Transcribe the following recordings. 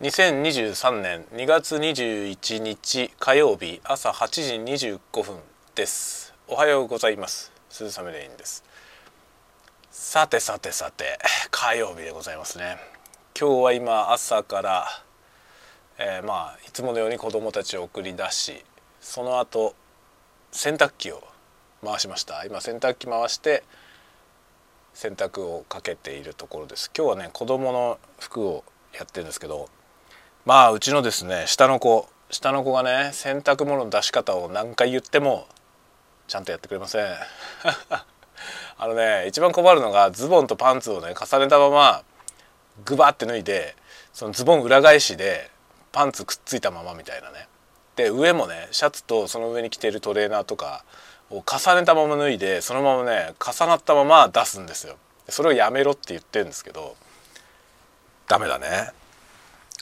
2023年2月21日火曜日朝8時25分です。おはようございます。鈴雨レインです。さてさてさて火曜日でございますね。今日は今朝から、えー、まあいつものように子供たちを送り出しその後洗濯機を回しました。今洗濯機回して洗濯をかけているところです。今日はね子供の服をやってるんですけどまあうちのですね下の子下の子がね洗濯物の出し方を何回言ってもちゃんとやってくれません。あのね一番困るのがズボンとパンツをね重ねたままグバって脱いでそのズボン裏返しでパンツくっついたままみたいなね。で上もねシャツとその上に着てるトレーナーとかを重ねたまま脱いでそのままね重なったまま出すんですよ。それをやめろって言ってるんですけどダメだね。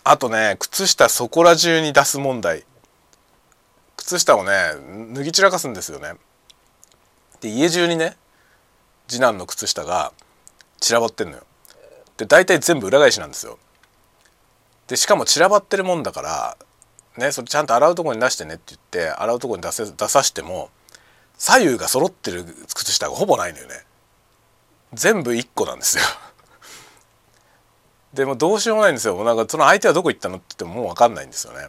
あとね靴下そこら中に出す問題。靴下をね脱ぎ散らかすんですよね。で家中にね次男の靴下が散らばってんのよ。で大体全部裏返しなんですよ。でしかも散らばってるもんだからねそれちゃんと洗うとこに出してねって言って洗うとこに出せ出さしても左右が揃ってる靴下がほぼないのよね。全部1個なんですよ。でもどうしようもないんですよ。なんかその相手はどこ行ったのって言ってももう分かんないんですよね。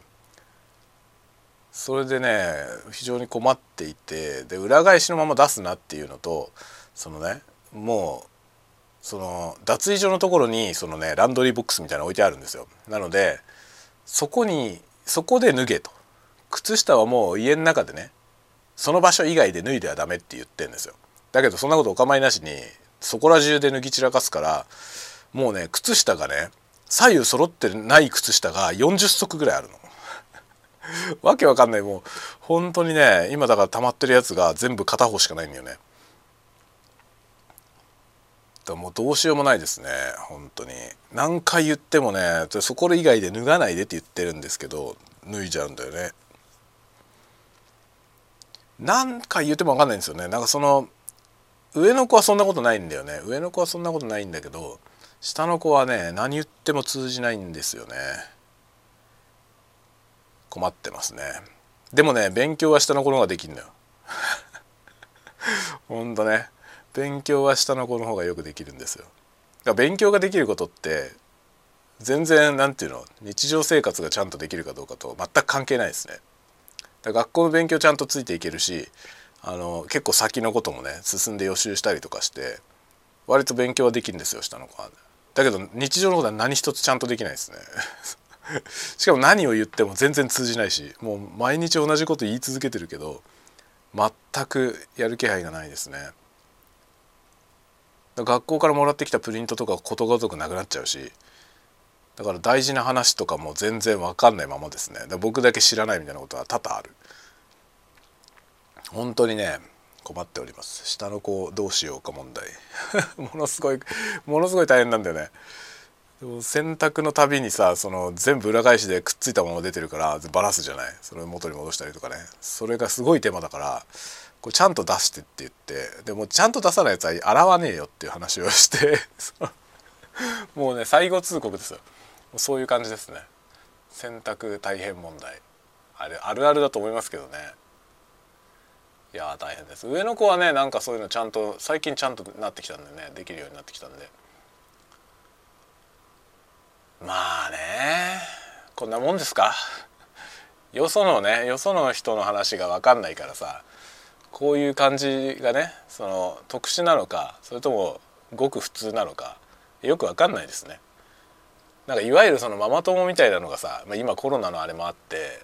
それでね非常に困っていてで裏返しのまま出すなっていうのとそのねもうその脱衣所のところにそのねランドリーボックスみたいなの置いてあるんですよ。なのでそこにそこで脱げと。靴下はもう家の中でねその場所以外で脱いではダメって言ってんですよ。だけどそんなことお構いなしにそこら中で脱ぎ散らかすからもうね靴下がね左右揃ってない靴下が40足ぐらいあるの。わけわかんない。もう本当にね今だから溜まってるやつが全部片方しかないんだよね。だもうどうしようもないですね。本当に。何回言ってもねそこ以外で脱がないでって言ってるんですけど脱いじゃうんだよね。何回言っても分かんないんですよね。なんかその上の子はそんなことないんだよね。上の子はそんなことないんだけど下の子はね何言っても通じないんですよね。困ってますね。でもね勉強は下の子の方ができんのよ。ほんとね。勉強は下の子の方がよくできるんですよ。だから勉強ができることって全然何て言うの日常生活がちゃんとできるかどうかと全く関係ないですね。だ学校の勉強ちゃんとついていけるしあの結構先のこともね進んで予習したりとかして割と勉強はできるんですよ下の子は。だけど日常のことは何一つちゃんとできないですね。しかも何を言っても全然通じないしもう毎日同じこと言い続けてるけど全くやる気配がないですね。学校からもらってきたプリントとかことごとくなくなっちゃうしだから大事な話とかも全然分かんないままですね。僕だけ知らないみたいなことは多々ある。本当にね困っております。下の子どうしようか問題。ものすごいものすごい大変なんだよね。洗濯のたびにさその全部裏返しでくっついたまま出てるからバラすじゃない？それを元に戻したりとかね。それがすごい手間だからこれちゃんと出してって言ってでもちゃんと出さないやつは洗わねえよっていう話をして もうね最後通告ですよ。そういう感じですね。洗濯大変問題。あれあるあるだと思いますけどね。いや大変です。上の子はねなんかそういうのちゃんと最近ちゃんとなってきたんでね。できるようになってきたんで。まあねこんなもんですか？よそのねよその人の話が分かんないからさこういう感じがねその特殊なのかそれともごく普通なのかよく分かんないですね。なんかいわゆるそのママ友みたいなのがさ、ま、今コロナのあれもあって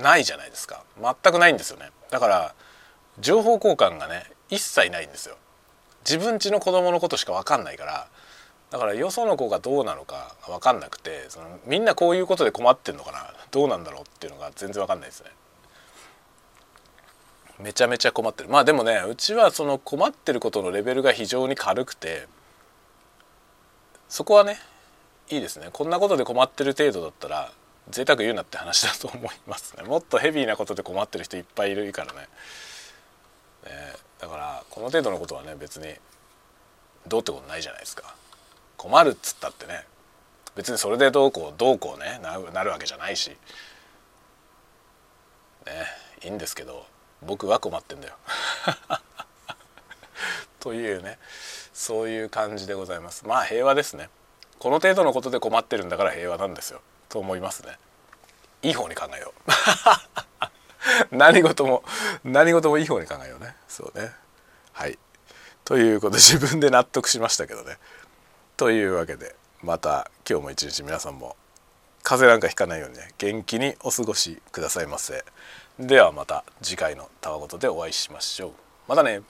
ないじゃないですか。全くないんですよね。だから情報交換がね一切ないんですよ。自分家の子供のことしか分かんないからだからよその子がどうなのか分かんなくてそのみんなこういうことで困ってんのかなどうなんだろうっていうのが全然分かんないですね。めちゃめちゃ困ってる。まあでもねうちはその困ってることのレベルが非常に軽くてそこはねいいですね。こんなことで困ってる程度だったら贅沢言うなって話だと思いますね。もっとヘビーなことで困ってる人いっぱいいるからねね、だからこの程度のことはね別にどうってことないじゃないですか。困るっつったってね別にそれでどうこうどうこうねなるわけじゃないしねいいんですけど僕は困ってんだよ。というねそういう感じでございます。まあ平和ですね。この程度のことで困ってるんだから平和なんですよ。と思いますね。いい方に考えよう。何事も何事もいい方に考えようね。そうね。はい。ということで自分で納得しましたけどね。というわけでまた今日も一日皆さんも風邪なんかひかないようにね元気にお過ごしくださいませ。ではまた次回のたわごとでお会いしましょう。またね。